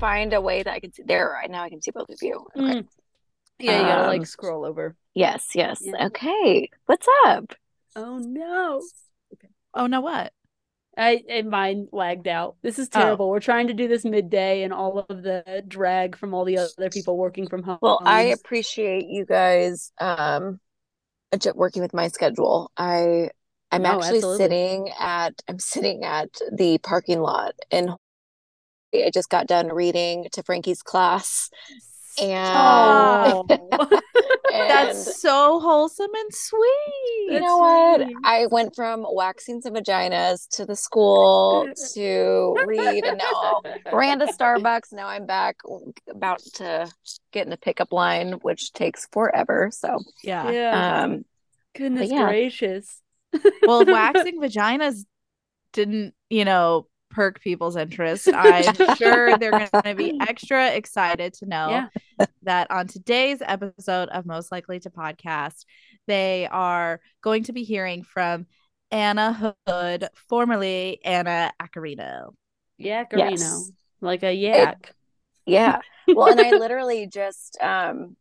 find a way that I can see there. Right now, I can see both of you. Okay. Mm. Yeah, you gotta Um, like scroll over. Yes, yes. Yeah. Okay. What's up? Oh no. Okay. Oh no, what? I and mine lagged out. This is Oh. terrible. We're trying to do this midday and all of the drag from all the other people working from home. Well, I appreciate you guys um working with my schedule. I I'm No, actually absolutely. sitting at I'm sitting at the parking lot and I just got done reading to Frankie's class and Oh, and That's so wholesome and sweet. you know what? sweet. I went from waxing some vaginas to the school to read and now ran to Starbucks. Now I'm back about to get in the pickup line, which takes forever. So yeah. yeah. um Goodness yeah. gracious. Well, waxing vaginas didn't, you know, perk people's interest, I'm sure they're going to be extra excited to know Yeah. that on today's episode of Most Likely to Podcast, they are going to be hearing from Anna Hood, formerly Anna Acarino. Iaccarino. Yes. Like a yak. Yeah. Well, and I literally just um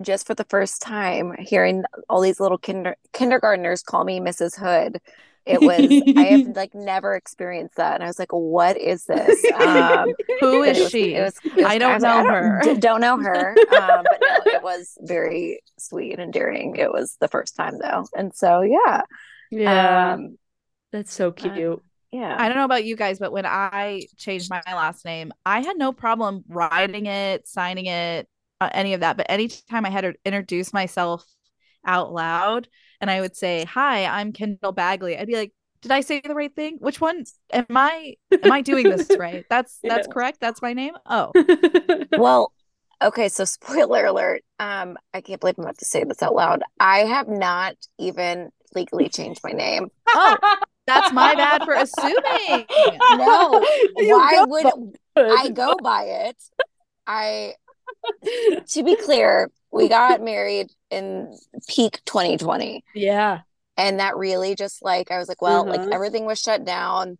just for the first time hearing all these little kinder kindergartners call me Mrs. Hood. It was I have like never experienced that. And I was like, what is this? Um Who and is it was- she? It was, it was- I don't know like, her. d- Don't know her. Um, but no, it was very sweet and endearing. It was the first time though. And so yeah. Yeah. Um That's so cute. yeah. I don't know about you guys, but when I changed my last name, I had no problem writing it, signing it, uh, any of that. But anytime I had to introduce myself out loud and I would say, Hi, I'm Kendall Bagley, I'd be like, Did I say the right thing? Which one am I am I doing this right? That's that's correct. That's my name. Oh. Well, okay, so spoiler alert. Um, I can't believe I'm about to say this out loud. I have not even legally changed my name. Oh, that's my bad for assuming. No, You why would for I go by it? I, to be clear, we got married in peak 2020. Yeah. And that really just like, I was like, well, like Uh-huh. everything was shut down.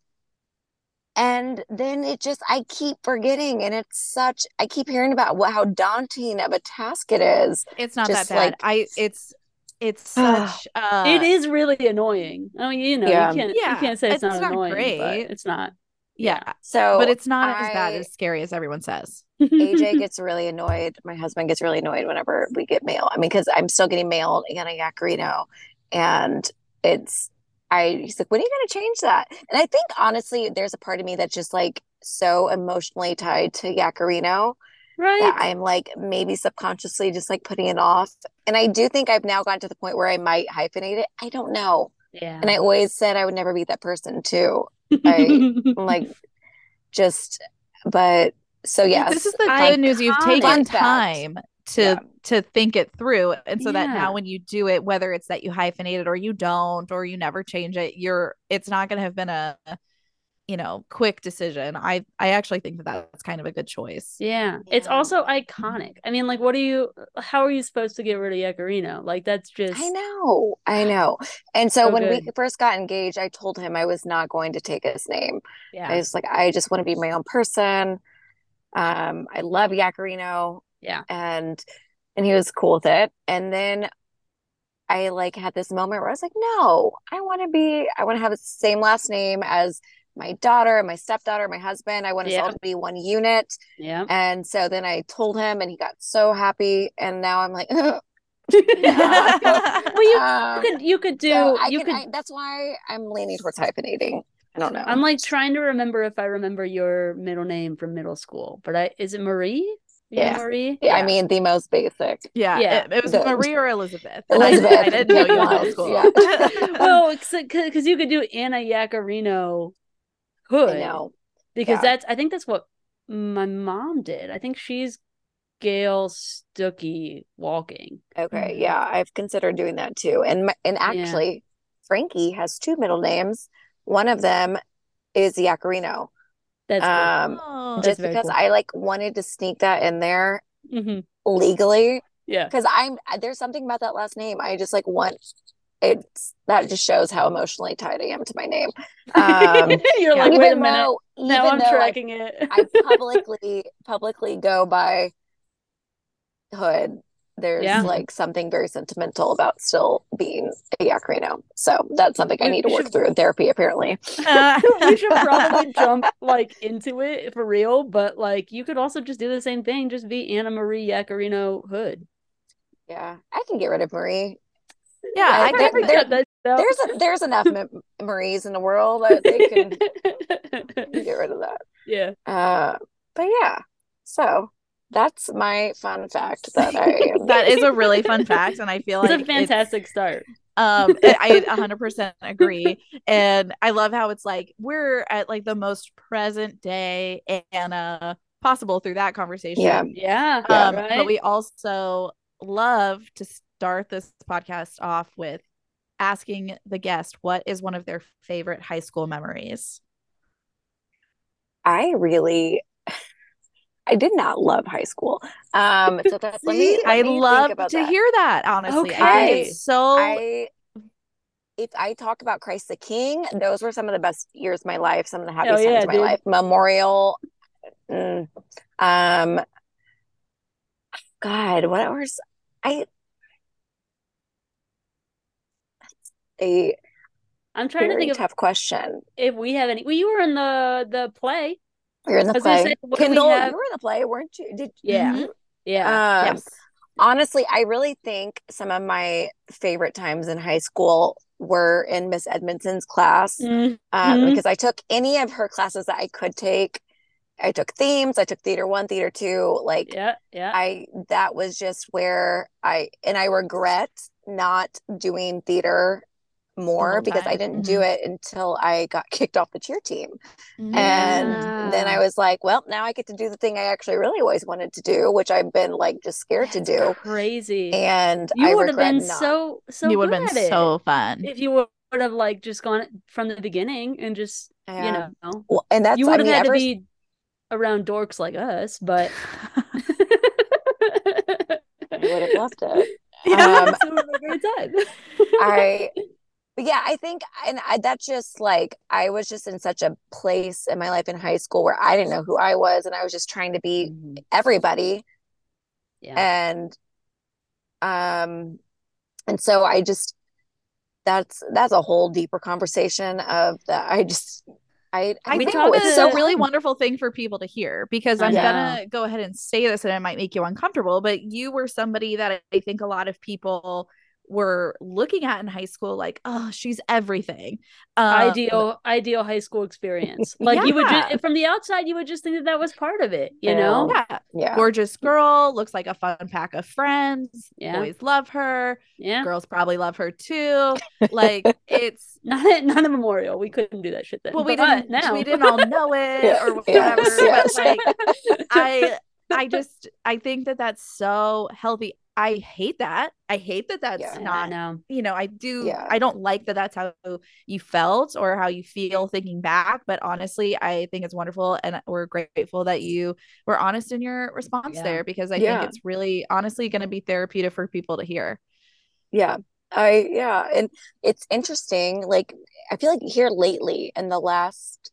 And then it just, I keep forgetting. And it's such, I keep hearing about what, how daunting of a task it is. It's not Just that bad. like- I it's it's such uh it is really annoying. I mean, you know, Yeah. you can't Yeah, you can't say it's, it's not, not annoying, great. but it's not. Yeah. So, but it's not as bad as scary as everyone says. AJ gets really annoyed. My husband gets really annoyed whenever we get mail. I mean, because I'm still getting mail Anna Iaccarino, and it's I. He's like, "When are you going to change that?" And I think honestly, there's a part of me that's just like so emotionally tied to Iaccarino right. that I'm like maybe subconsciously just like putting it off. And I do think I've now gotten to the point where I might hyphenate it. I don't know. yeah. And I always said I would never be that person too. I- like just, but so yeah This is the Iconic. good news. You've taken fact. time to Yeah. to think it through. And so that now when you do it, whether it's that you hyphenate it or you don't, or you never change it, you're it's not gonna have been a you know, quick decision. I I actually think that that's kind of a good choice. Yeah. It's also iconic. I mean, like, what are you, how are you supposed to get rid of iaccarino Like, that's just, I know, I know. And so So when we first got engaged, I told him I was not going to take his name. Yeah i was like, I just want to be my own person. Um, I love Iaccarino. Yeah. And and he was cool with it. And then I like had this moment where I was like, no, I want to be, I want to have the same last name as my daughter, my stepdaughter, my husband. I want us Yeah. all to be one unit. Yeah. And so then I told him and he got so happy. And now I'm like, Well, you um, could, you could do, so I you can, could, I, that's why I'm leaning towards hyphenating. I don't know. I'm like trying to remember if I remember your middle name from middle school, but I, is it Marie? Yeah. Marie? yeah, I mean, the most basic. Yeah, Yeah. It, it was The- Marie or Elizabeth. And I- Elizabeth, I, didn't know you in middle school. yeah. well, because you could do Anna Iaccarino Hood. I know. because Yeah. that's I think that's what my mom did. I think she's Gail Stuckey walking. Okay, Mhm. yeah, I've considered doing that too. And my, and actually, Frankie has two middle names. One of them is Iaccarino. That's Um, Oh. Just very because cool. I like wanted to sneak that in there cool. hmm legally Yeah. because I'm there's something about that last name. I just like want it's that just shows how emotionally tied I am to my name. Um, You're like, wait a minute. though, Now I'm though I- tracking it. I publicly publicly go by hood. There's Yeah. like something very sentimental about still being a Iaccarino. So that's something I need to work through in therapy, apparently. we should probably jump like into it for real, but like you could also just do the same thing, just be Anna Marie Iaccarino Hood. Yeah, I can get rid of Marie. Yeah, I- I there- there- Cut that out. There's a, there's enough Ma- Maries in the world that they can get rid of that. yeah. Uh, but yeah, so that's my fun fact that I that is a really fun fact, and I feel like It's like a fantastic start. um I I 100% agree and I love how it's like we're at like the most present day Anna possible through that conversation. Yeah. Yeah. Um, right? but we also love to start this podcast off with asking the guest what is one of their favorite high school memories. I really I did not love high school. Um, so that's let me, let I me love to that. hear that. Honestly, I Okay. it's so. I if I talk about Christ the King, those were some of the best years of my life, some of the happiest yeah, times of my dude. life. Memorial, mm, um, God, what was I? A I'm trying to think of tough question. if we have any. Well, you were in the the play. You're in the play. say, do we have- you were in the play, weren't you? Did Yeah. Mhm. Yeah. um, yes. honestly, I really think some of my favorite times in high school were in Miss Edmondson's class. Mhm. um, Mhm. because I took any of her classes that I could take. I took themes, I took theater one, theater two. Like Yeah. Yeah. I that was just where I and I regret not doing theater more whole because I didn't do it until I got kicked off the cheer team. Mhm. And then I was like, well, now I get to do the thing I actually really always wanted to do, which I've been like just scared to do. Crazy. And you I would have been not. so so you would have been so fun. if you would have like just gone from the beginning and just you know Well, and that's you I would have mean, had ever to be around dorks like us, but I would have loved it. Yeah. Um, So it was a great time. I, but yeah, I think, and I, that's just like, I was just in such a place in my life in high school where I didn't know who I was and I was just trying to be Mhm. everybody. yeah. And, um, and so I just, that's, that's a whole deeper conversation of that. I just, I, I think it's a so really wonderful thing for people to hear because I'm know. gonna go ahead and say this and it might make you uncomfortable, but you were somebody that I think a lot of people were looking at in high school like, oh, she's everything. Um, ideal ideal high school experience. Like you would Yeah. just from the outside you would just think that that was part of it, you Yeah. know? Yeah, Yeah. gorgeous girl, looks like a fun pack of friends. Yeah. Boys love her. Yeah. Girls probably love her too. Like it's Not at, not a memorial. We couldn't do that shit then. well, we but didn't now we didn't all know it Yeah. or Yes, whatever. yes. But like I I just I think that that's so healthy. I hate that. I hate that that's Yeah. not no. you know, I do Yeah. I don't like that that's how you felt or how you feel thinking back, but honestly, I think it's wonderful and we're grateful that you were honest in your response Yeah. there because I Yeah. think it's really honestly going to be therapeutic for people to hear. Yeah. I yeah, and it's interesting. Like I feel like here lately in the last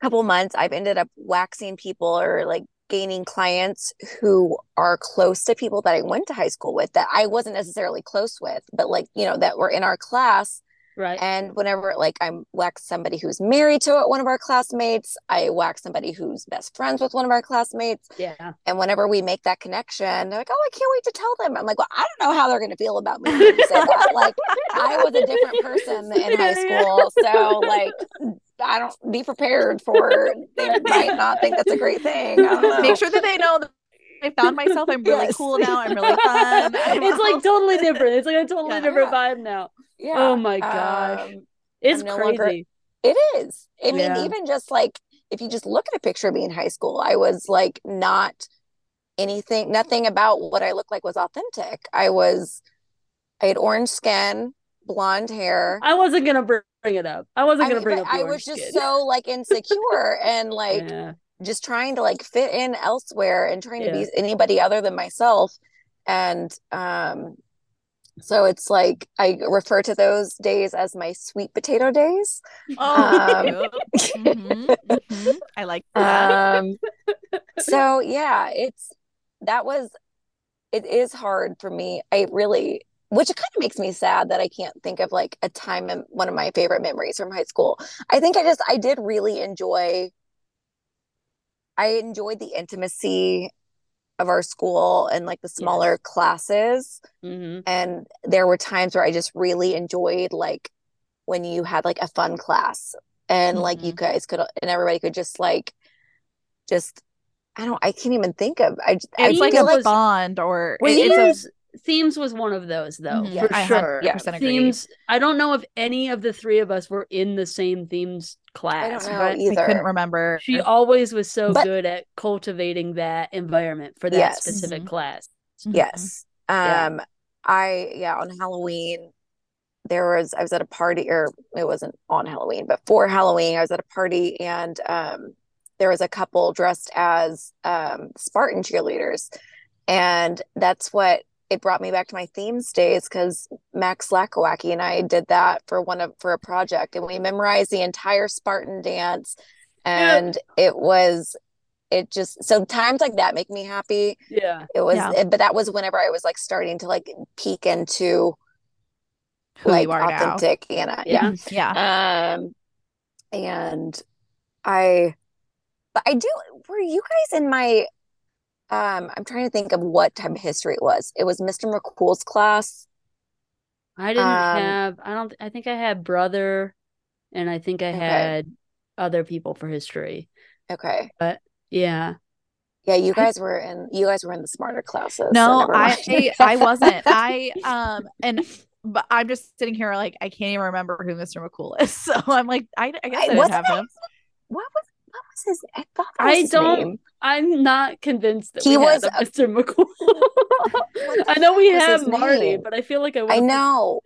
couple months, I've ended up waxing people or like gaining clients who are close to people that I went to high school with that I wasn't necessarily close with, but like, you know, that were in our class. Right. And whenever like I'm wax somebody who's married to one of our classmates, I wax somebody who's best friends with one of our classmates. yeah. And whenever we make that connection, they're like, "Oh, I can't wait to tell them." I'm like, "Well, I don't know how they're going to feel about me say that." Like, I was a different person in high school, so like, I don't be prepared for. They might not think that's a great thing. I don't know. Make sure that they know that I found myself. I'm really Yes. cool now. I'm really fun. it's like totally different. It's like a totally Yeah. different Yeah. vibe now. Yeah. Oh my gosh. Um, It's no crazy. longer- it is. I mean, Yeah. even just like if you just look at a picture of me in high school, I was like not anything, nothing about what I looked like was authentic. I was, I had orange skin, blonde hair. I wasn't gonna bring it up. I wasn't I gonna mean, bring up. I was just skin. so like insecure and like yeah. just trying to like fit in elsewhere and trying to be anybody other than myself. And um So it's like I refer to those days as my sweet potato days. Oh, Um. Mhm, mhm. I like that. Um, so yeah, it's that was it is hard for me. I really, which kind of makes me sad that I can't think of like a time in one of my favorite memories from high school. I think I just I did really enjoy. I enjoyed the intimacy of our school and like the smaller classes. hmm And there were times where I just really enjoyed like when you had like a fun class and like you Mhm. guys could and everybody could just like just I don't I can't even think of I just I It's like a like bond or Well, it- it's a themes, themes was one of those though, Mhm. for I sure. 100% Themes. I don't know if any of the three of us were in the same themes class, I know but I either. couldn't remember. she always was so But- good at cultivating that environment for that Yes. specific Mhm. class. Mhm. yes Yeah. um I yeah on Halloween there was I was at a party or it wasn't on Halloween but for Halloween I was at a party and um there was a couple dressed as um Spartan cheerleaders and that's what it brought me back to my themes days because Max Lakowacki and I did that for one of for a project and we memorized the entire Spartan dance and it was it just so times like that make me happy Yeah. it was Yeah. it- but that was whenever I was like starting to like peek into Who like you are now. authentic Anna Yeah. Mhm. Yeah. yeah um and I but I do were you guys in my um I'm trying to think of what type of history it was it was Mr. McCool's class I didn't Um, have I don't I think I had brother and I think I Okay. had other people for history. okay but Yeah. yeah you I- guys were in you guys were in the smarter classes No, never I. I wasn't. I um and but I'm just sitting here like I can't even remember who Mr. McCool is. So I'm like I, I guess I, I- didn't have him. what was was his I thought I his don't- name. I'm not convinced that He was a a- Mr. McCool. I know we have Marty, name? but I feel like I I know.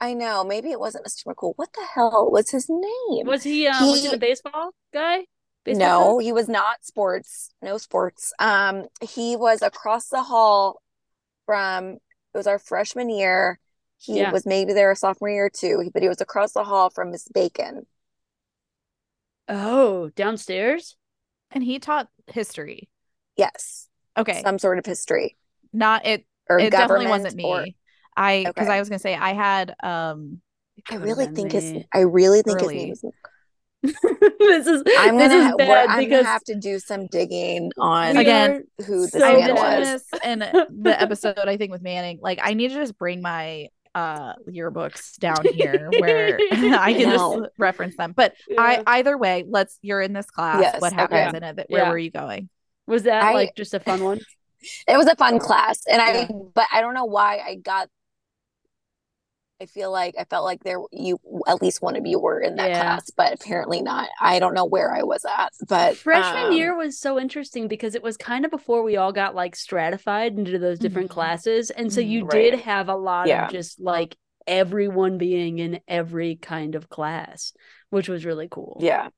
I know maybe it wasn't Mr. McCool what the hell was his name Was he um was he He- the baseball guy? Baseball No, coach? he was not sports. No sports. Um, he was across the hall from it was our freshman year. He Yeah. was maybe there a sophomore year too, but he was across the hall from Miss Bacon. Oh, downstairs? And he taught history. Yes, Okay. some sort of history Not it or it definitely government wasn't me. or I because Okay. I was gonna say I had um I really think his. I really think his Early. name was this is I'm this gonna is bad I'm because gonna have to do some digging on Again, who this so man was. this in the episode I think with Manning. Like I need to just bring my uh yearbooks down here where I can No. just reference them. But Yeah. I either way, let's you're in this class. Yes, what okay. in it? Where Yeah. were you going? was that I- like just a fun one? It was a fun class, and I Yeah. but I don't know why I got. I feel like I felt like there you at least one of you were in that Yeah. class, but apparently not. I don't know where I was at, but Freshman um, year was so interesting because it was kind of before we all got like stratified into those different Mhm. classes. And so you Right. did have a lot Yeah. of just like everyone being in every kind of class, which was really cool. Yeah,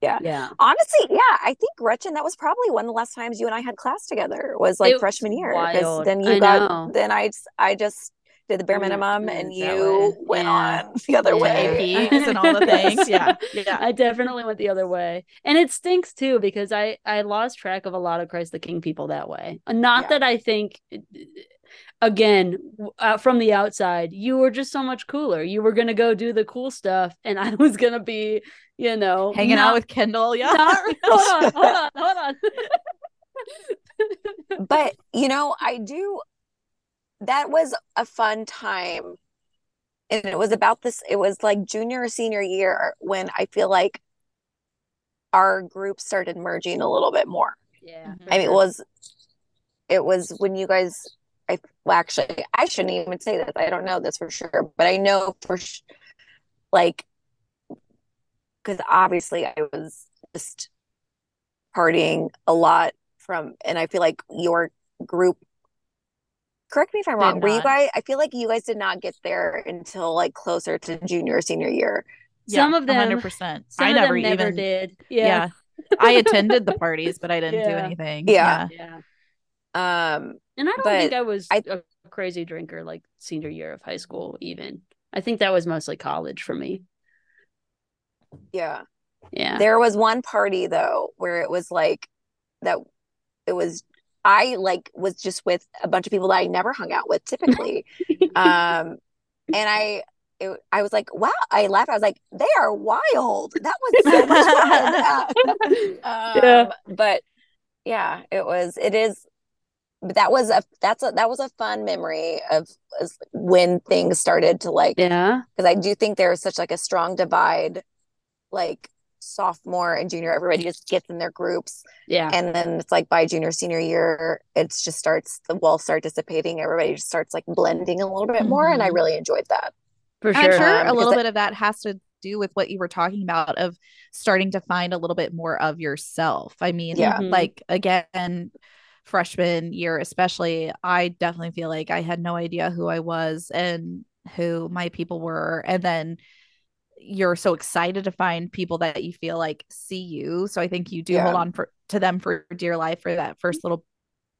Yeah. Yeah. Honestly, yeah. I think Gretchen, that was probably one of the last times you and I had class together. Was like It freshman year because then you I got know. then I just I just did the bare minimum, and you went Yeah. on the other Yeah. way. APs and all the things. Yeah. Yeah. I definitely went the other way. And it stinks too because I I lost track of a lot of Christ the King people that way. Not Yeah. that I think again uh, from the outside you were just so much cooler. You were going to go do the cool stuff and I was going to be, you know, Hanging not- out with Kendall. Yeah. not- hold on, hold on, hold on. but you know i do that was a fun time and it was about this it was like junior or senior year when i feel like our group started merging a little bit more yeah. Mhm. i mean it was it was when you guys i well actually i shouldn't even say this i don't know this for sure but i know for sh- like because obviously i was just partying a lot from and i feel like your group correct me if i'm Did wrong were you guys i feel like you guys did not get there until like closer to junior or senior year Some of them- 100%. Some I of never them never even did. Yeah. Yeah. I attended the parties, but I didn't do Yeah. anything. Yeah. Yeah. um And I don't But think I was I- a crazy drinker like senior year of high school, even. I think that was mostly college for me. Yeah. Yeah. There was one party though where it was like that it was I like was just with a bunch of people that I never hung out with typically. um and I it, I was like, wow, I laughed. I was like, they are wild. That was so much fun. um, Yeah. But yeah, it was, it is, but that was a, that's a, that was a fun memory of when things started to like, yeah. because I do think there is such like a strong divide, like sophomore and junior, everybody just gets in their groups. Yeah. And then it's like by junior, senior year, it's just starts, the walls start dissipating. Everybody just starts like blending a little bit more. And I Mhm. really enjoyed that. For I'm sure. sure Um, a because little it- bit of that has to do with what you were talking about of starting to find a little bit more of yourself. I mean, Yeah. Mhm. like again, freshman year especially, I definitely feel like I had no idea who I was and who my people were. And then you're so excited to find people that you feel like see you. So I think you do Yeah. hold on for to them for dear life for that first mm-hmm. little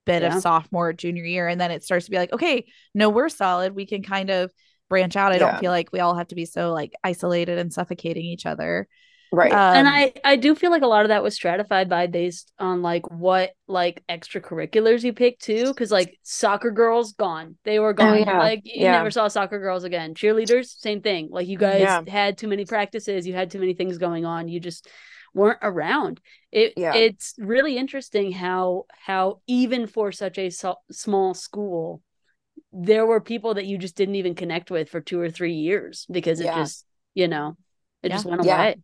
bit Yeah. of sophomore junior year and then it starts to be like okay no we're solid we can kind of branch out i Yeah. don't feel like we all have to be so like isolated and suffocating each other Right. and Um, I, I do feel like a lot of that was stratified by based on like what like extracurriculars you picked too because like soccer girls gone they were gone Oh, yeah. like you Yeah. never saw soccer girls again cheerleaders same thing like you guys Yeah. had too many practices you had too many things going on you just weren't around it Yeah. it's really interesting how how even for such a so- small school there were people that you just didn't even connect with for two or three years because it Yeah. just you know it Yeah. just went Yeah. away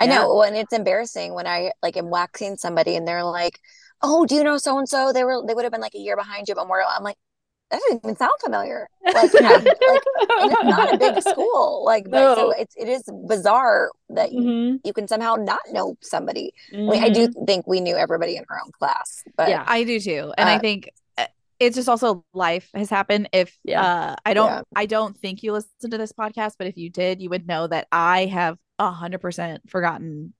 I Yeah. know. Well, and it's embarrassing when I like am waxing somebody and they're like, "Oh, do you know so and so? They were they would have been like a year behind you at Memorial." I'm like, that doesn't even sound familiar. Like, you know, like it's not a big school. Like, but so it's it is bizarre that you, Mhm. you can somehow not know somebody. I mean, I do think we knew everybody in our own class, but Yeah. i do too and i Uh, think uh, it's just also life has happened if Yeah. uh i don't Yeah. i don't think you listen to this podcast but if you did you would know that i have hundred percent forgotten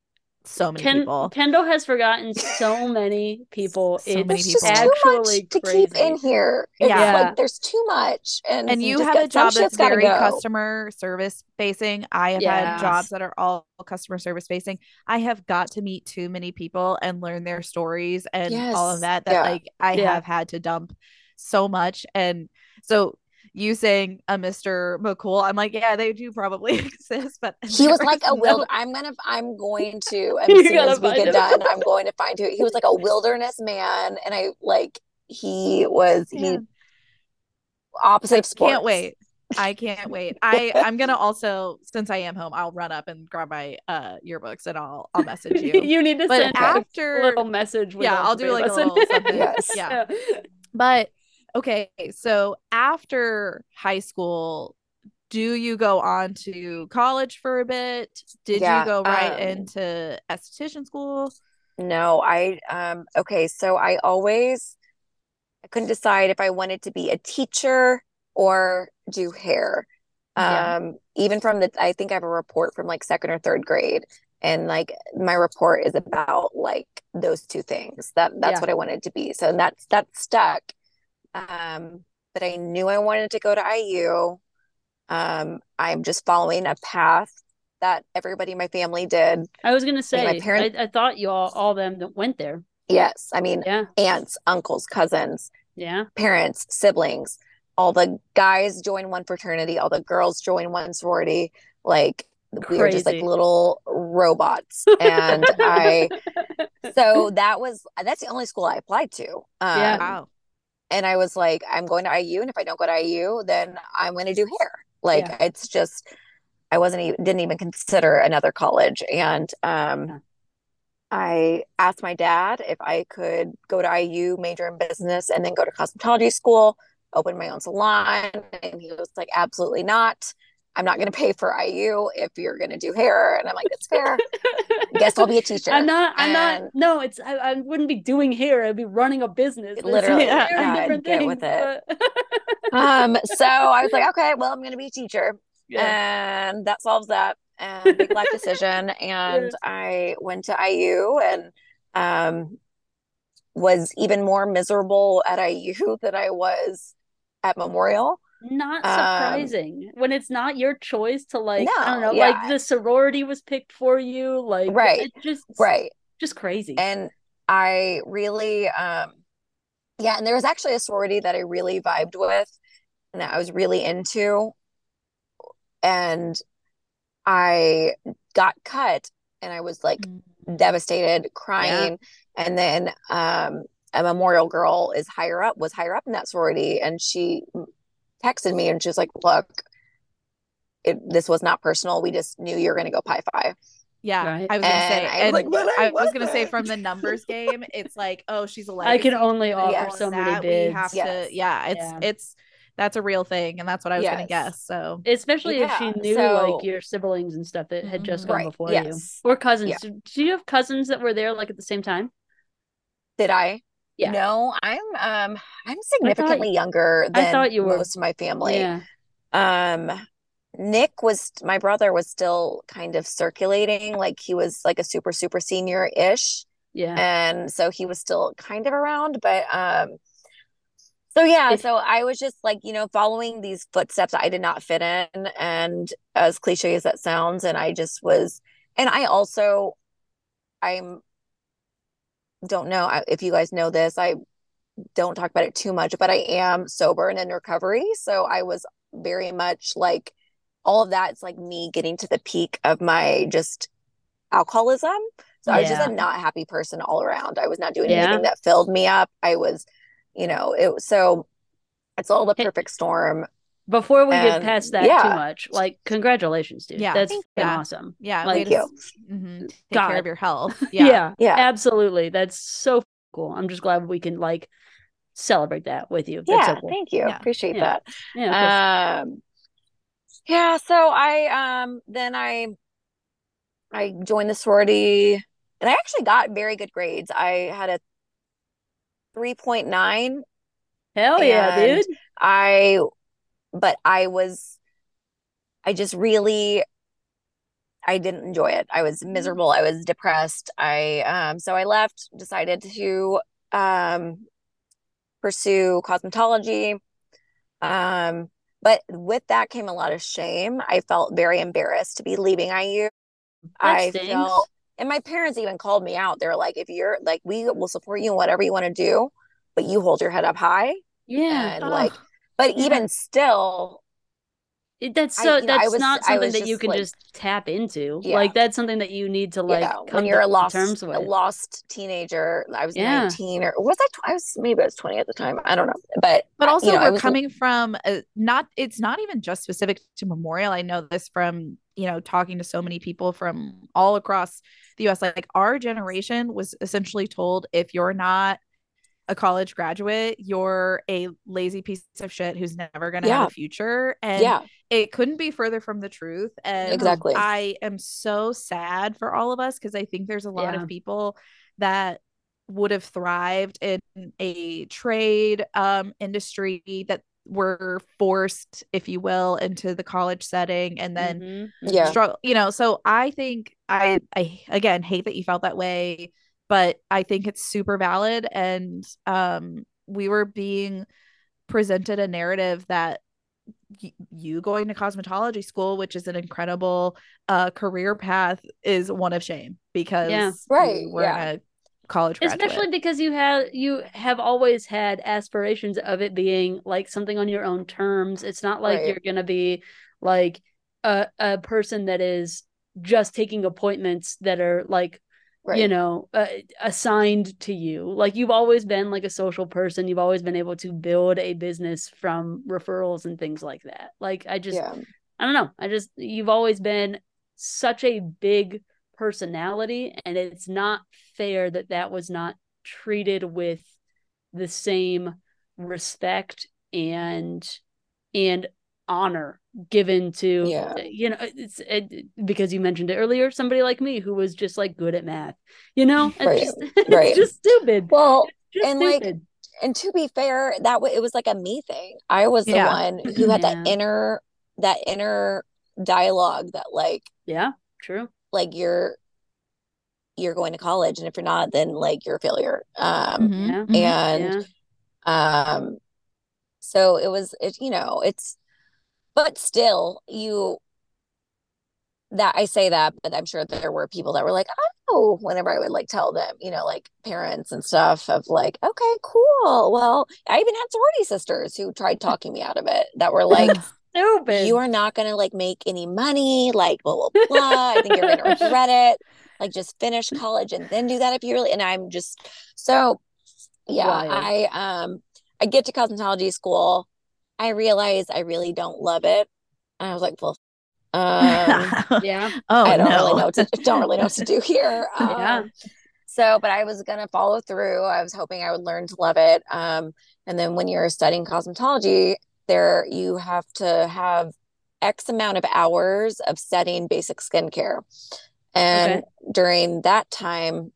so many Ken- people Kendall has forgotten so many people. So it's many it's just people. too actually much to crazy. keep in here. It's Yeah. like there's too much, and and you just have a job that's very go. customer service facing i have Yes. had jobs that are all customer service facing i have got to meet too many people and learn their stories and all of that that Yeah. like i Yeah. have had to dump so much and so you saying a mr mccool i'm like yeah they do probably exist but He was like a no- wild. I'm gonna. I'm going to. As soon as we get him. done, I'm going to find who. He was like a wilderness man, and I like. He was he Yeah. opposite of sports. can't wait i can't wait i i'm gonna also since i am home i'll run up and grab my uh yearbooks and i'll i'll message you you need to but send after a little message. with yeah i'll do of like a us little something Yes. yeah But okay, so after high school, do you go on to college for a bit? Did Yeah, you go right um, into esthetician school? No, I um okay, so I always I couldn't decide if I wanted to be a teacher or do hair. Yeah. Um even from the I think I have a report from like second or third grade and like my report is about like those two things. That that's Yeah. what I wanted to be. So that's that's stuck. Um but I knew I wanted to go to IU. Um I'm just following a path that everybody in my family did. I was gonna say. my parent- I, I thought you all all them that went there. Yes, I mean Yeah. aunts, uncles, cousins, Yeah. parents, siblings. All the guys join one fraternity, all the girls join one sorority. Like we were just like little robots. And I so that was that's the only school I applied to. Um, Yeah. Wow. And I was like, I'm going to IU, and if I don't go to IU, then I'm going to do hair. Like Yeah. it's just, I wasn't even didn't even consider another college, and um, Yeah. I asked my dad if I could go to IU, major in business, and then go to cosmetology school, open my own salon, and he was like, absolutely not. I'm not going to pay for IU if you're going to do hair, and I'm like, that's fair. Guess I'll be a teacher. I'm not. I'm And- not. No, it's. I, I wouldn't be doing hair. I'd be running a business. Literally, very yeah, different get things, with it. but- um, so I was like, okay, well, I'm going to be a teacher. yeah. and that solves that and big life decision and i went to iu and um was even more miserable at iu than i was at Memorial. Not Um, surprising when it's not your choice to like. I don't know. yeah. Like the sorority was picked for you. Like Right, just Right. just crazy. And I really um yeah, and there was actually a sorority that I really vibed with and that I was really into. And I got cut and I was like Mm. devastated, crying. And then um a memorial girl is higher up, was higher up in that sorority, and she texted me and she was like, Look, it, this was not personal. We just knew you were gonna go Pi Phi. Yeah, Right. I was gonna And say, I was and like, I I was gonna say from the numbers game, it's like, oh, she's a I can only offer Yes. so many that bids. We have Yes. to, yeah, it's Yeah. it's that's a real thing, and that's what I was gonna guess. So Especially if she knew so- like your siblings and stuff that had just gone mm-hmm. Right, before yes. you or cousins. Yeah. Do do you have cousins that were there like at the same time? Did I? Yeah. No, I'm um I'm significantly you- younger I than thought you were. most of my family. Yeah. Um Nick was my brother was still kind of circulating, like he was like a super super senior ish. Yeah. And so he was still kind of around, but um so yeah, If- so I was just like, you know, following these footsteps I did not fit in and as cliche as that sounds and I just was and I also I'm don't know if you guys know this. I don't talk about it too much, but I am sober and in recovery. So I was very much like all of that. It's like me getting to the peak of my just alcoholism. So I was just a not happy person all around. I was not doing Yeah. anything that filled me up. I was, you know, it so it's all the perfect storm. Before we get past that yeah. too much, like congratulations, dude. Yeah, That's thank you. awesome. yeah, Like- way Thank you. s- mhm, take God. care of your health. Yeah. Yeah, Yeah. Absolutely. That's so cool. I'm just glad we can like celebrate that with you. That's Yeah, so cool. thank you. Yeah. Appreciate Yeah. that. Yeah. Um, yeah, so I um then I I joined the sorority and I actually got very good grades. I had a 3.9. Hell yeah, dude. I but I was I just really I didn't enjoy it. I was miserable. I was depressed. I um so I left, decided to um pursue cosmetology. Um but with that came a lot of shame. I felt very embarrassed to be leaving IU. I stinks. felt and my parents even called me out. They're like, if you're like, we will support you in whatever you want to do, but you hold your head up high. Yeah. And like, Ugh. But Yeah. even still, that's so I that's was- not I something that you can like- just tap into. Yeah. Like that's something that you need to like yeah, come when you're to a lost, terms a lost teenager, I was Yeah. 19 or was I, tw- I was, maybe I was 20 at the time. I don't know. But, but also you know, we're was- coming from a, not it's not even just specific to memorial i know this from you know talking to so many people from all across the us like our generation was essentially told if you're not a college graduate you're a lazy piece of shit who's never going to have a future and yeah, it couldn't be further from the truth and Exactly. i am so sad for all of us because i think there's a lot Yeah. of people that would have thrived in a trade um industry that were forced if you will into the college setting and then Mhm, Yeah. struggle you know so i think i i again hate that you felt that way but i think it's super valid and um we were being presented a narrative that y- you going to cosmetology school which is an incredible uh career path is one of shame because Right, you were yeah. a college graduate. especially because you have you have always had aspirations of it being like something on your own terms it's not like Right. you're gonna be like a, a person that is just taking appointments that are like right. you know uh, assigned to you like you've always been like a social person you've always been able to build a business from referrals and things like that like i just yeah. I don't know. I just you've always been such a big personality and it's not fair that that was not treated with the same respect and and honor given to Yeah. you know it's it, because you mentioned it earlier somebody like me who was just like good at math you know it's Right, just it's just stupid Well, just and, like, and to be fair, that w- it was like a me thing. I was the Yeah. one who had that inner that inner dialogue that like yeah true like you're you're going to college and if you're not then like you're a failure. Um Mhm, Yeah. mhm. and yeah um So it was it, you know, it's but still you that I say that, but I'm sure there were people that were like, oh, whenever I would like tell them, you know, like parents and stuff of like, okay, cool. Well, I even had sorority sisters who tried talking me out of it that were like, Stupid. you are not going to like make any money, like blah, blah, blah. I think you're going to regret it. Like just finish college and then do that if you really, and I'm just so, yeah, Wild. I, um, I get to cosmetology school. I realize I really don't love it. And I was like, well, um, yeah. oh, I don't no. really know what to don't really know what to do here. Yeah. Um, so, but I was gonna follow through. I was hoping I would learn to love it. Um, and then when you're studying cosmetology, there you have to have X amount of hours of studying basic skincare. And during that time,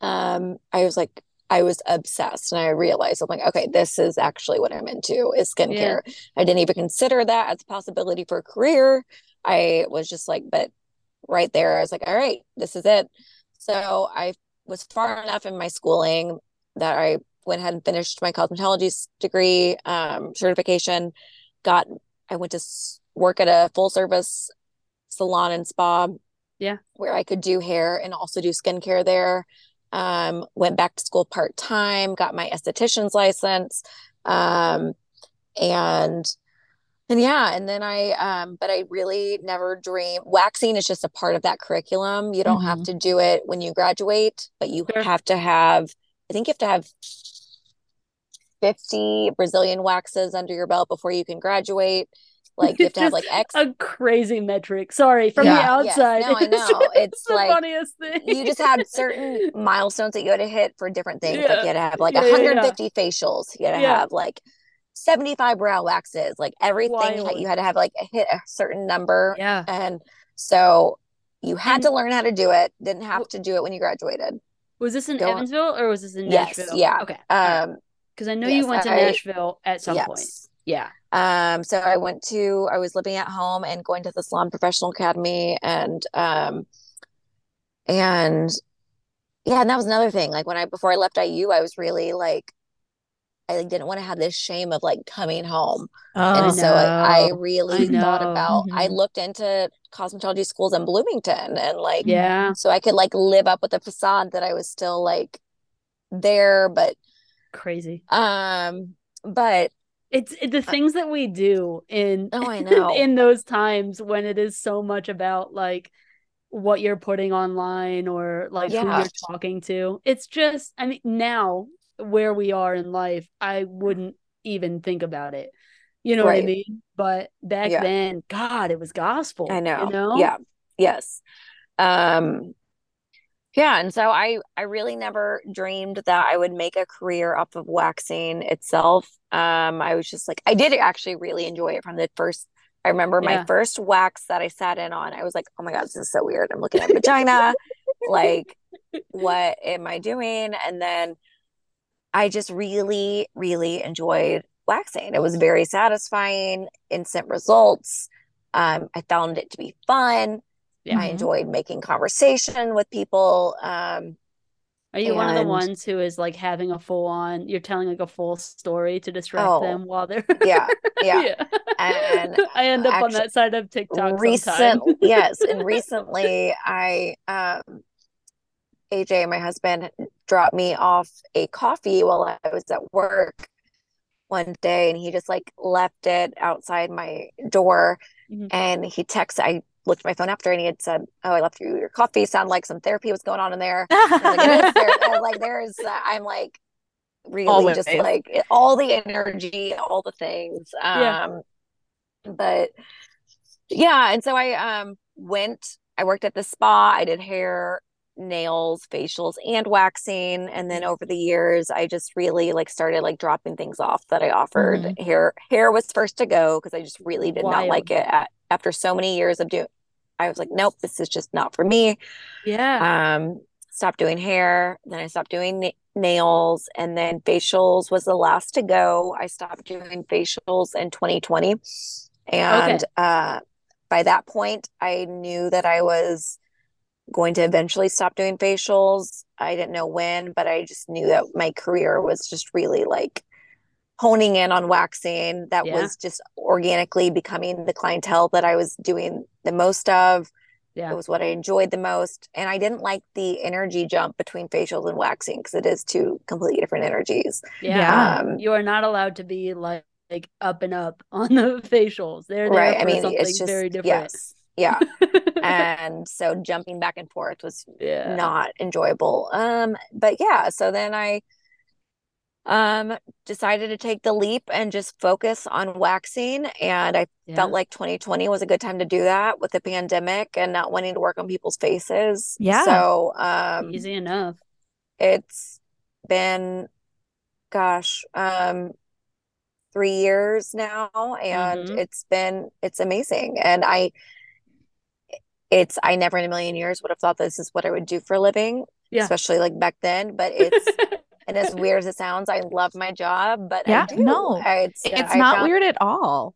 um, I was like, I was obsessed and I realized I'm like, okay, this is actually what I'm into is skincare. I didn't even consider that as a possibility for a career. I was just like, but right there, I was like, all right, this is it. So I was far enough in my schooling that I went ahead and finished my cosmetology degree um, certification. Got I went to work at a full service salon and spa. Yeah. where I could do hair and also do skincare there. Um, went back to school part time. Got my esthetician's license. Um, and and yeah, and then I um but I really never dream waxing is just a part of that curriculum. You don't have Mhm. to do it when you graduate, but you Sure. have to have I think you have to have 50 Brazilian waxes under your belt before you can graduate. Like you have to have like X a crazy metric. Sorry, from Yeah, the yes. outside. No, I it's know. It's the like, funniest thing. you just had certain milestones that you had to hit for different things. Like Yeah. you had to have like Yeah, yeah, yeah. 150 facials. You had to Yeah. have like 75 brow waxes. Like everything Wild. you had to have like hit a certain number. yeah. And so you had And- to learn how to do it. Didn't have to do it when you graduated. Was this in Go on. Evansville or was this in Yes, Nashville? yeah. Okay. Because Um, I know yes, you went to I- Nashville at some point. Yes. Yeah. Um, so I went to, I was living at home and going to the Salon Professional Academy and, um, and yeah, and that was another thing. Like when I, before I left IU, I was really like, I like, didn't want to have this shame of like coming home. Oh, And so I, I really I thought about, I Mhm. looked into cosmetology schools in Bloomington and like, Yeah. so I could like live up with the facade that I was still like there, but, Crazy. um, but It's it, the things that we do in oh, I know. in those times when it is so much about like what you're putting online or like who you're talking to. It's just I mean now where we are in life, I wouldn't even think about it. You know what I mean? But back Yeah. then, God, it was gospel. I know. You know? Yeah. Yes. Um yeah, and so I I really never dreamed that I would make a career off of waxing itself. Um I was just like I did actually really enjoy it from the first I remember my first wax that I sat in on. I was like, "Oh my God, this is so weird. I'm looking at vagina. Like what am I doing?" And then I just really really enjoyed waxing. It was very satisfying, instant results. Um, I found it to be fun. Yeah. I Mhm. enjoyed making conversation with people. Um, Are you one of the ones who is like having a full on, you're telling like a full story to distract Oh, them while they're yeah, yeah. And I end up on that side of TikTok Recent, yes, and recently I, um, AJ, my husband, dropped me off a coffee while I was at work one day, and he just like left it outside my door, Mhm. and he texted. I looked at my phone after, and he had said, "Oh, I left you your coffee. Sound like some therapy was going on in there." Like, there. Like, there's, uh, I'm like, really just like all the energy, all the things. Yeah. Um, but yeah, and so I um went, I worked at the spa, I did hair, nails, facials, and waxing. And then over the years, I just really like started like dropping things off that I offered. Mhm. Hair, hair was first to go because I just really did not like it at, after so many years of doing. I was like, nope, this is just not for me. Yeah. um stopped doing hair then i stopped doing na- nails and then facials was the last to go. I stopped doing facials in 2020 and uh by that point i knew that i was going to eventually stop doing facials. I didn't know when but i just knew that my career was just really like honing in on waxing. That Yeah. was just organically becoming the clientele that I was doing the most of. Yeah. It was what I enjoyed the most. And I didn't like the energy jump between facials and waxing because it is two completely different energies. Yeah. Um, you are not allowed to be like, like up and up on the facials. They're there right. I mean, it's just, very different. yes. Yeah. and so jumping back and forth was yeah. not enjoyable. Um, but yeah, so then I um decided to take the leap and just focus on waxing and I Yeah. felt like 2020 was a good time to do that with the pandemic and not wanting to work on people's faces. Yeah. So um easy enough. it's been gosh, um 3 years now and Mhm. it's been it's amazing and I it's I never in a million years would have thought this is what I would do for a living, Yeah. especially like back then, but it's and as weird as it sounds, I love my job, but Yeah, I do. no, I- it's It's I not found- weird at all.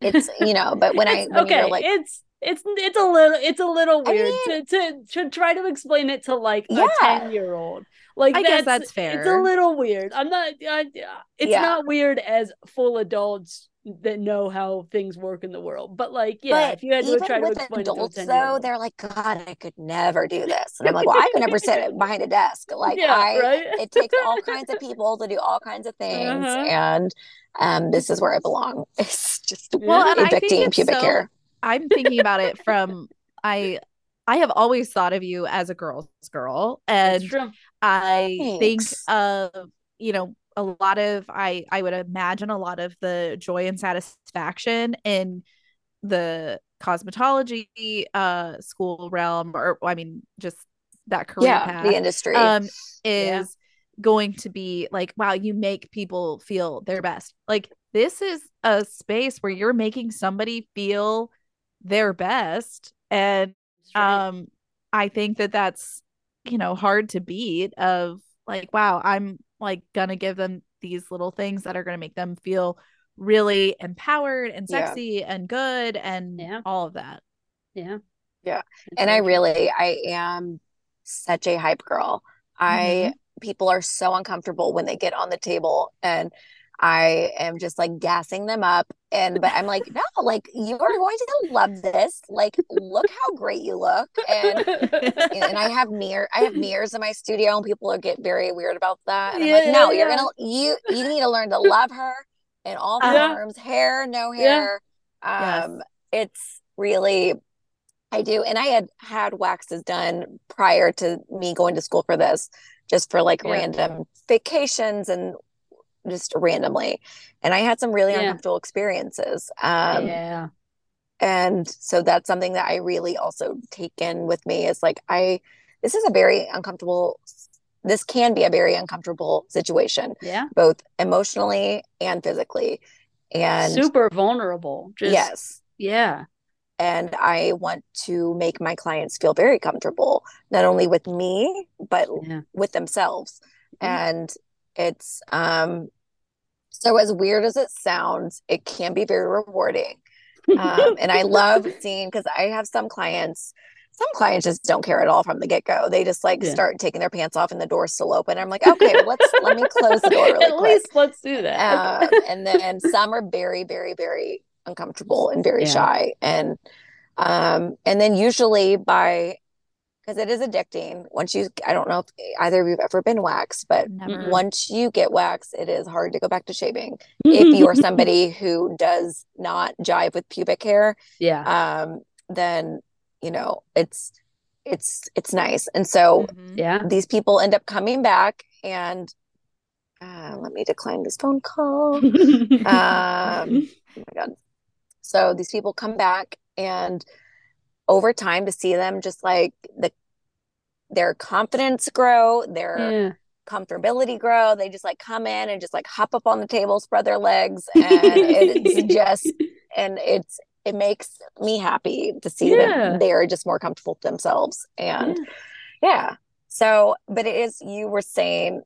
It's you know, but when I It's- when okay, like it's it's it's a little it's a little I weird mean- to, to to try to explain it to like Yeah. a 10 year old. Like I guess that's that's fair. It's a little weird. I'm not I, it's Yeah. not weird as full adults that know how things work in the world. But like yeah, but if you had to even try to with explain it to adults 10 though, they're like, God, I could never do this. And I'm like, well, I could never sit behind a desk. Like yeah, I right? it takes all kinds of people to do all kinds of things. Uh-huh. And um this is where I belong. It's just Well, and I think evicting it's pubic so- hair. I'm thinking about it from I I have always thought of you as a girl's girl and true. I think of you know a lot of I I would imagine a lot of the joy and satisfaction in the cosmetology uh school realm or I mean just that career Yeah, path the industry. um Yeah. is going to be like wow you make people feel their best like this is a space where you're making somebody feel their best and right. um i think that that's you know hard to beat of like wow i'm like gonna give them these little things that are gonna make them feel really empowered and Yeah. sexy and good and Yeah. all of that yeah. Yeah. And I really I am such a hype girl. I mm-hmm. people are so uncomfortable when they get on the table and I am just like gassing them up and but I'm like no like you are going to love this like look how great you look and and I have mirror I have mirrors in my studio and people are get very weird about that and I'm like Yeah, no you're yeah. gonna you you need to learn to love her in all Yeah. forms hair no Yeah. hair Yes. um it's really I do and I had had waxes done prior to me going to school for this just for like Yeah. random vacations and just randomly and I had some really Yeah. uncomfortable experiences um yeah. and so that's something that I really also take in with me is like, I, this is a very uncomfortable, this can be a very uncomfortable situation, Yeah. both emotionally and physically. And Super vulnerable. Just yes, yeah. and I want to make my clients feel very comfortable, not only with me, but Yeah. with themselves. Yeah. And it's, um, so as weird as it sounds, it can be very rewarding. um, and I love seeing because I have some clients, some clients just don't care at all from the get go. They just like Yeah. start taking their pants off and the door's still open. I'm like, okay, well, let's let me close the door really At quick. least let's do that. Um, and then some are very, very, very uncomfortable and very Yeah. shy. And um, and then usually by because it is addicting. Once you, I don't know if either of you have ever been waxed, but never once you get waxed, it is hard to go back to shaving if you are somebody who does not jive with pubic hair yeah. um then you know it's it's it's nice and so Mhm. Yeah. these people end up coming back and uh, let me decline this phone call um oh my god so these people come back and over time to see them just like the their confidence grow their yeah. comfortability grow. They just like come in and just like hop up on the table, spread their legs, and it's just and it's it makes me happy to see Yeah. that they're just more comfortable themselves. And Yeah. yeah. So, but it is you were saying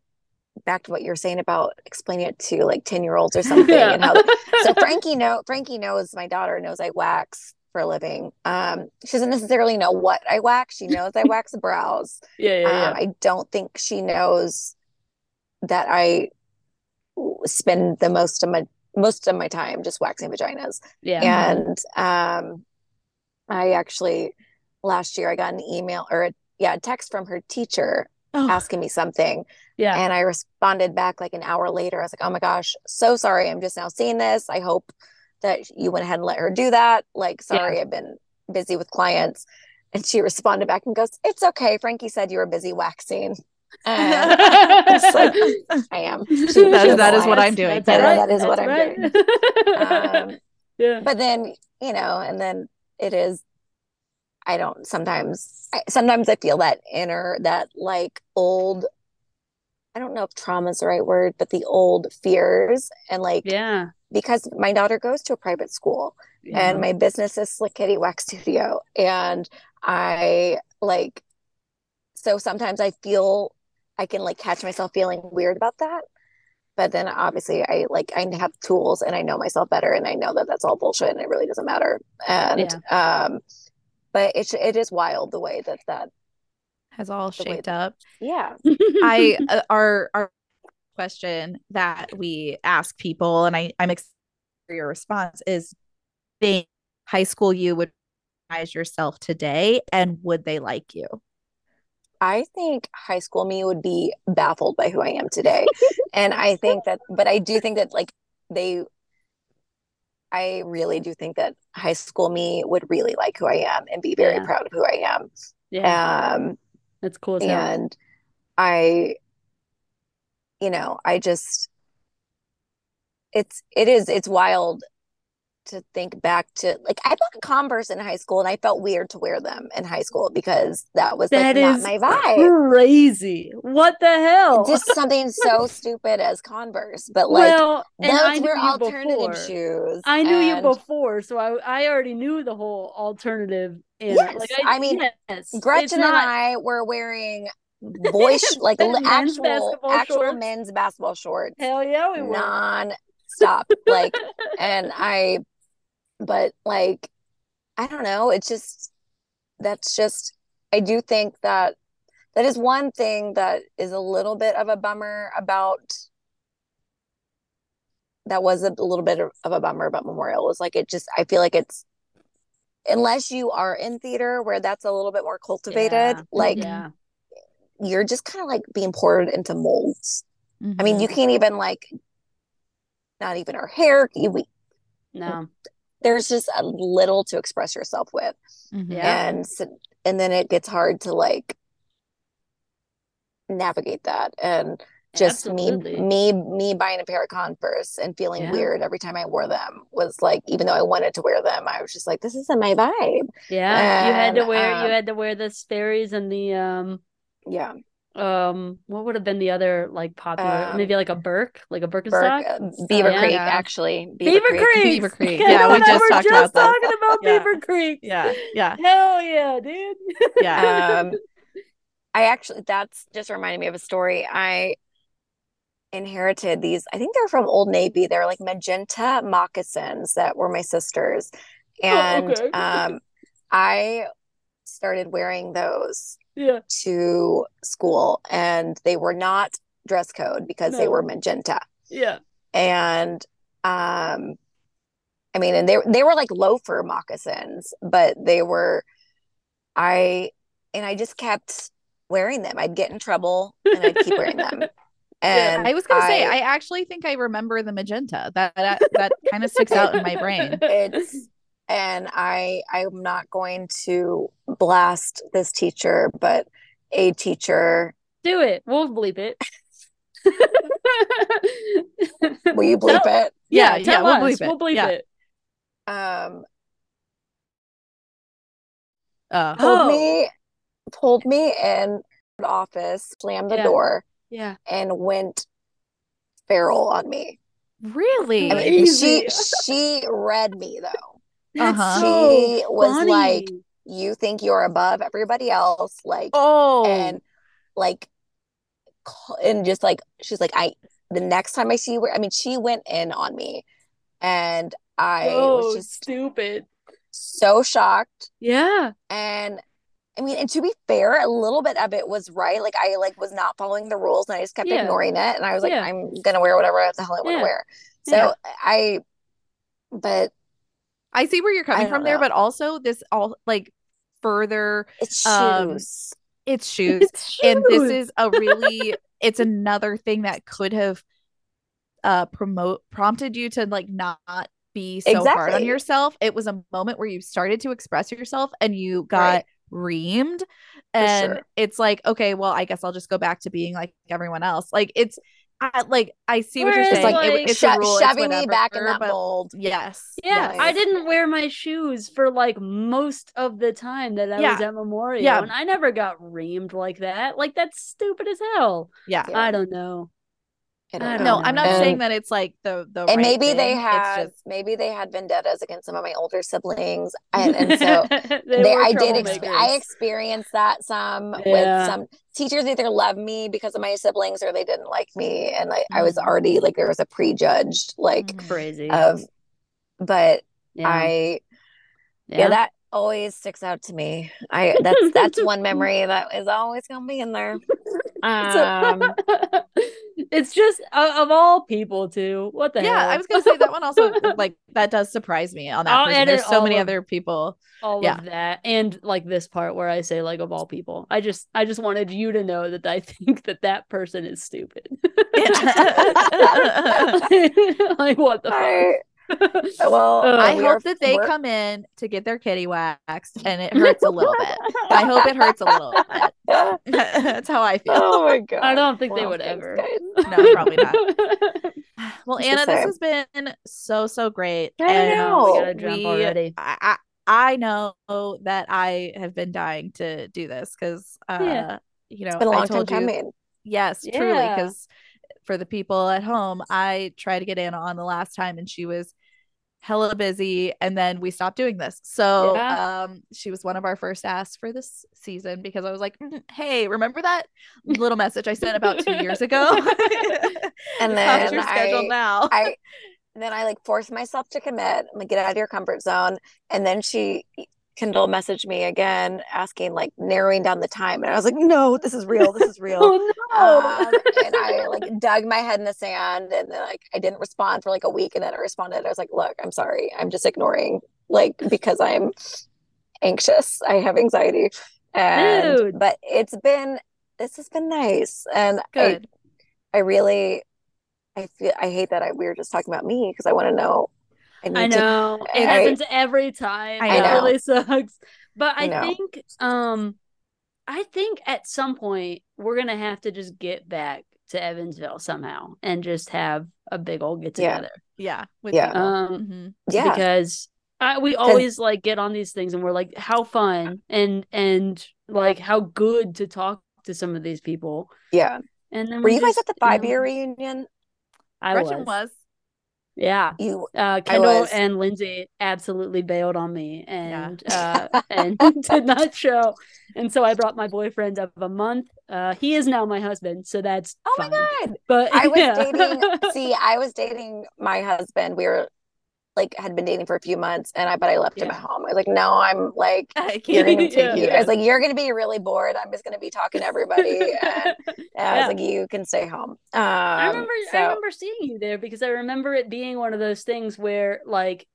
back to what you were saying about explaining it to like 10 year olds or something and how so Frankie know Frankie knows my daughter knows I wax for a living. Um, she doesn't necessarily know what I wax. She knows I wax brows. yeah, yeah, yeah. Um, I don't think she knows that I spend the most of my most of my time just waxing vaginas. Yeah. And um I actually last year I got an email or a, yeah, a text from her teacher Oh, asking me something yeah. and I responded back like an hour later. I was like, "Oh my gosh, so sorry. I'm just now seeing this. I hope that you went ahead and let her do that. Like, sorry, I've been busy with clients." And she responded back and goes, "It's okay. Frankie said you were busy waxing." And like, I am. She- she That is- that is what I'm doing. That- right. that is what That's I'm right. Um, yeah. but then you know and then it is i don't sometimes I, sometimes i feel that inner that like old i don't know if trauma is the right word but the old fears and like Yeah. because my daughter goes to a private school yeah. and my business is slick kitty wax studio and i like so sometimes i feel i can like catch myself feeling weird about that but then obviously i like i have tools and i know myself better and i know that that's all bullshit and it really doesn't matter and um but it's it is wild the way that that has all shaped up. yeah I uh, our our question that we ask people, and I I'm excited for your response is, think high school you would recognize yourself today, and would they like you? I think high school me would be baffled by who I am today. and I think that, but I do think that like they, I really do think that high school me would really like who I am and be very Yeah. proud of who I am. yeah. Um, That's cool as hell. and I, you know, I just, it's, it is, it's wild to think back to like I bought Converse in high school and I felt weird to wear them in high school because that was like That not my vibe. Crazy. What the hell? just something so stupid as Converse, but like well, and I those knew were you alternative before. shoes. I knew you before, so I I already knew the whole alternative. In Yes, like I mean, yes, Gretchen and I were wearing boy sh- like actual actual shorts. men's basketball shorts, Hell yeah, we were. non-stop. like, and I, but like, I don't know. It's just that's just. I do think that that is one thing that is a little bit of a bummer about that was a little bit of a bummer about Memorial was like it just I feel like it's unless you are in theater where that's a little bit more cultivated, Yeah. like yeah, you're just kind of like being poured into molds. I mean, Mm-hmm. you can't even like not even our hair. We, no, there's just a little to express yourself with, Mhm. Yeah. and and then it gets hard to like navigate that and just absolutely. me me me buying a pair of converse and feeling Yeah. weird every time i wore them was like even though i wanted to wear them i was just like this isn't my vibe Yeah, you had to wear um, you had to wear the Sperry's and the um yeah um what would have been the other like popular Um, maybe like a Burke like a Burke, Birkenstock uh, beaver yeah. creek Yeah. actually Beaver, Creek Beaver Creek. You Yeah, we and just were talked just about this. talking about Yeah. Beaver Creek Yeah, yeah, hell yeah dude yeah. um i actually that's just reminded me of a story i inherited these i think they're from old navy they're like magenta moccasins that were my sisters and okay. um i started wearing those yeah. to school and they were not dress code because they were magenta. Yeah. And um i mean and they they were like loafer moccasins but they were i and i just kept wearing them. I'd get in trouble and i'd keep wearing them. And I was gonna say, I actually think I remember the magenta. That that, that kind of sticks out in my brain. it's and i i'm not going to blast this teacher but a teacher do it we'll bleep it will you bleep Tell- it Yeah, yeah, yeah, tell we'll bleep it. we'll bleep Yeah. it um Uh, told Oh. me told me in the office slammed the Yeah. door yeah and went feral on me really? I mean, she she read me though. That's Uh-huh. so She was funny. like, You think you're above everybody else, like, oh, and like, and just like she's like, I the next time I see you, I mean, she went in on me, and I oh was just stupid so shocked, yeah and I mean, and to be fair, a little bit of it was right. Like I like was not following the rules and I just kept Yeah. ignoring it. And I was like, Yeah. I'm gonna wear whatever the hell I want to Yeah. wear. So Yeah. I but I see where you're coming from there, but also this all like further it's Um, shoes. it's shoes. And this is a really it's another thing that could have uh promote prompted you to like not be so hard on yourself it was a moment where you started to express yourself and you got Right. reamed and sure. it's like okay well i guess i'll just go back to being like everyone else like it's I, like i see what you're saying like, it, it's Sho- a rule it's shoving me back in that mold. yes Yeah, yes. I didn't wear my shoes for like most of the time that I was at Memorial, Yeah. and I never got reamed like that. Like that's stupid as hell. yeah Yeah. I don't know. I I don't don't no i'm not know. saying that it's like the the and right maybe they thing. had it's just maybe they had vendettas against some of my older siblings and, and so they were I did ex- I experienced that some with some teachers either loved me because of my siblings or they didn't like me and I, I was already like there was a prejudged like Mhm. crazy. of but yeah. I yeah. that always sticks out to me. I that's that's one memory that is always gonna be in there. Um it's just uh, of all people too. What the hell? yeah hell? i was gonna say that one also like that does surprise me on that person. there's so many of- other people all Yeah. of that and like this part where i say like of all people i just i just wanted you to know that i think that that person is stupid like what the fuck well Uh, I we hope that they we're- come in to get their kitty waxed and it hurts a little bit. I hope it hurts a little bit. That's how I feel. oh my god. i don't think they would ever guys. No, probably not. Well, It's Anna, this has been so so great. I and know. we gotta jump already I, I I know that I have been dying to do this because uh Yeah. you know It's been a I long time told you coming. yes truly because for the people at home I tried to get Anna on the last time and she was hella busy and then we stopped doing this so Yeah. um she was one of our first asks for this season because i was like "Mm, hey remember that little message i sent about two years ago And How's then your schedule I- now I then I like forced myself to commit. I'm like, get out of your comfort zone. And then she Kendall messaged me again asking like narrowing down the time. And I was like, no, this is real. This is real. oh no um, and I like dug my head in the sand and then like I didn't respond for like a week and then I responded. I was like, look, I'm sorry. I'm just ignoring like because I'm anxious. I have anxiety. And Dude. but it's been this has been nice. And I good I really I feel I hate that I we were just talking about me because I want to know I need I to know it I- happens every time. I know. it really sucks. But I, I think um I think at some point we're gonna have to just get back to Evansville somehow and just have a big old get together. yeah with Yeah. people. Um Mhm. yeah. because I, we always like get on these things and we're like how fun and and like how good to talk to some of these people. Yeah. And then Were we you guys at the you know, five year reunion? I Gretchen was. was Yeah. You uh Kendall was- and Lindsay absolutely bailed on me and uh and did not show. And so I brought my boyfriend of a month. Uh he is now my husband, so that's Oh my god. But I was yeah. dating see, I was dating my husband. We were like had been dating for a few months and I but I left him at home. I was like, no, I'm like I can't gonna take Yeah. you. I was like, you're gonna be really bored. I'm just gonna be talking to everybody. And, and I was like, you can stay home. Um, I remember so, I remember seeing you there because I remember it being one of those things where like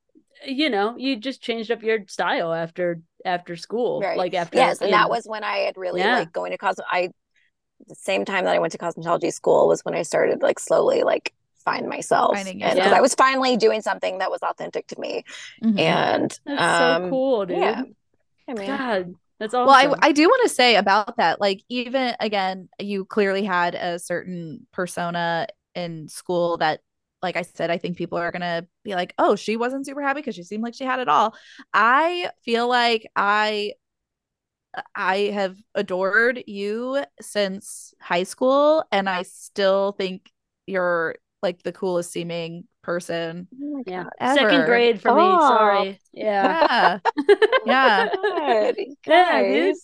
you know, you just changed up your style after after school. Right. Like after yes, and that was when I had really Yeah. like going to cosmo. I the same time that I went to cosmetology school was when I started like slowly like find myself, Finding and because yourself. I was finally doing something that was authentic to me. Mhm. And That's um, so cool, dude. Yeah, I mean, God, that's awesome. Well, I, I do want to say about that, like, even again, you clearly had a certain persona in school that, like I said, I think people are going to be like, oh, she wasn't super happy because she seemed like she had it all. I feel like I. I have adored you since high school, and I still think you're like the coolest seeming person oh yeah. God. Second grade for me. Oh. Sorry. Yeah. Yeah. Yeah. God, Yeah, dude.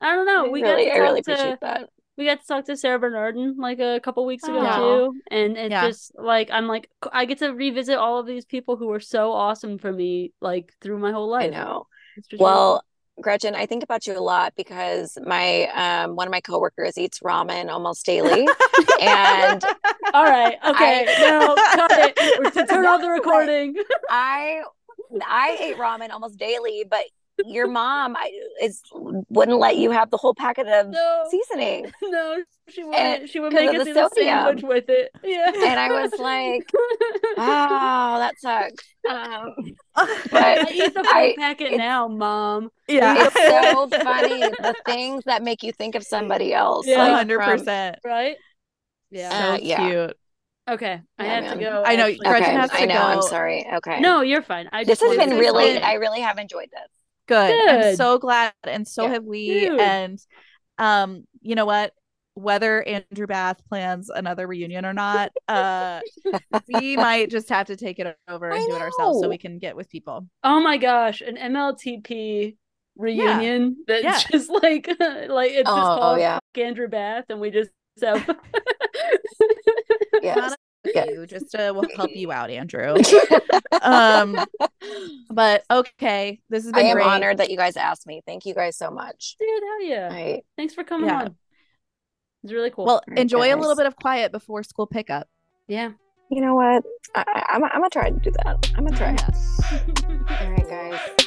I don't know. I We really, got I to really talk to appreciate that. we got to talk to Sarah Bernardin like a couple weeks ago Aw. too, and it's Yeah. just like I'm like I get to revisit all of these people who were so awesome for me like through my whole life. I know. It's really Well, Gretchen, I think about you a lot because my um one of my coworkers eats ramen almost daily. and All right. Okay. no, cut it. To turn off the recording. I I ate ramen almost daily, but your mom I, is wouldn't let you have the whole packet of No. seasoning. No, she wouldn't. And- she would 'cause make of us the the sodium. sandwich with it. Yeah. And I was like, oh, that sucks. Um, I but eat the full packet it's- now, mom. yeah. it's so funny the things that make you think of somebody else. Yeah. like hundred from- percent. Right? So Yeah. Uh, yeah. cute. okay. I Yeah, have to go. I know, actually. Gretchen Okay, has to I know. I'm sorry. Okay. No, you're fine. I just this just has been really. explain. I really have enjoyed this. Good. I'm so glad, and so Yeah. have we. Dude. And um, you know what? Whether Andrew Bath plans another reunion or not, uh, we might just have to take it over and I do it ourselves so we can get with people. Oh my gosh, an MLTP reunion that's Yeah. just like like it's just Oh, called yeah. Andrew Bath and we just so Yes. Yeah. you, just to will help you out, Andrew. um, but okay, this has I been am great. honored that you guys asked me. Thank you guys so much. Dude, hell yeah. I Thanks for coming Yeah. on. It's really cool. Well, right, enjoy a little bit of quiet before school pickup. yeah. you know what? I, I, I'm, I'm gonna try to do that. I'm gonna try. Yeah. All right, guys.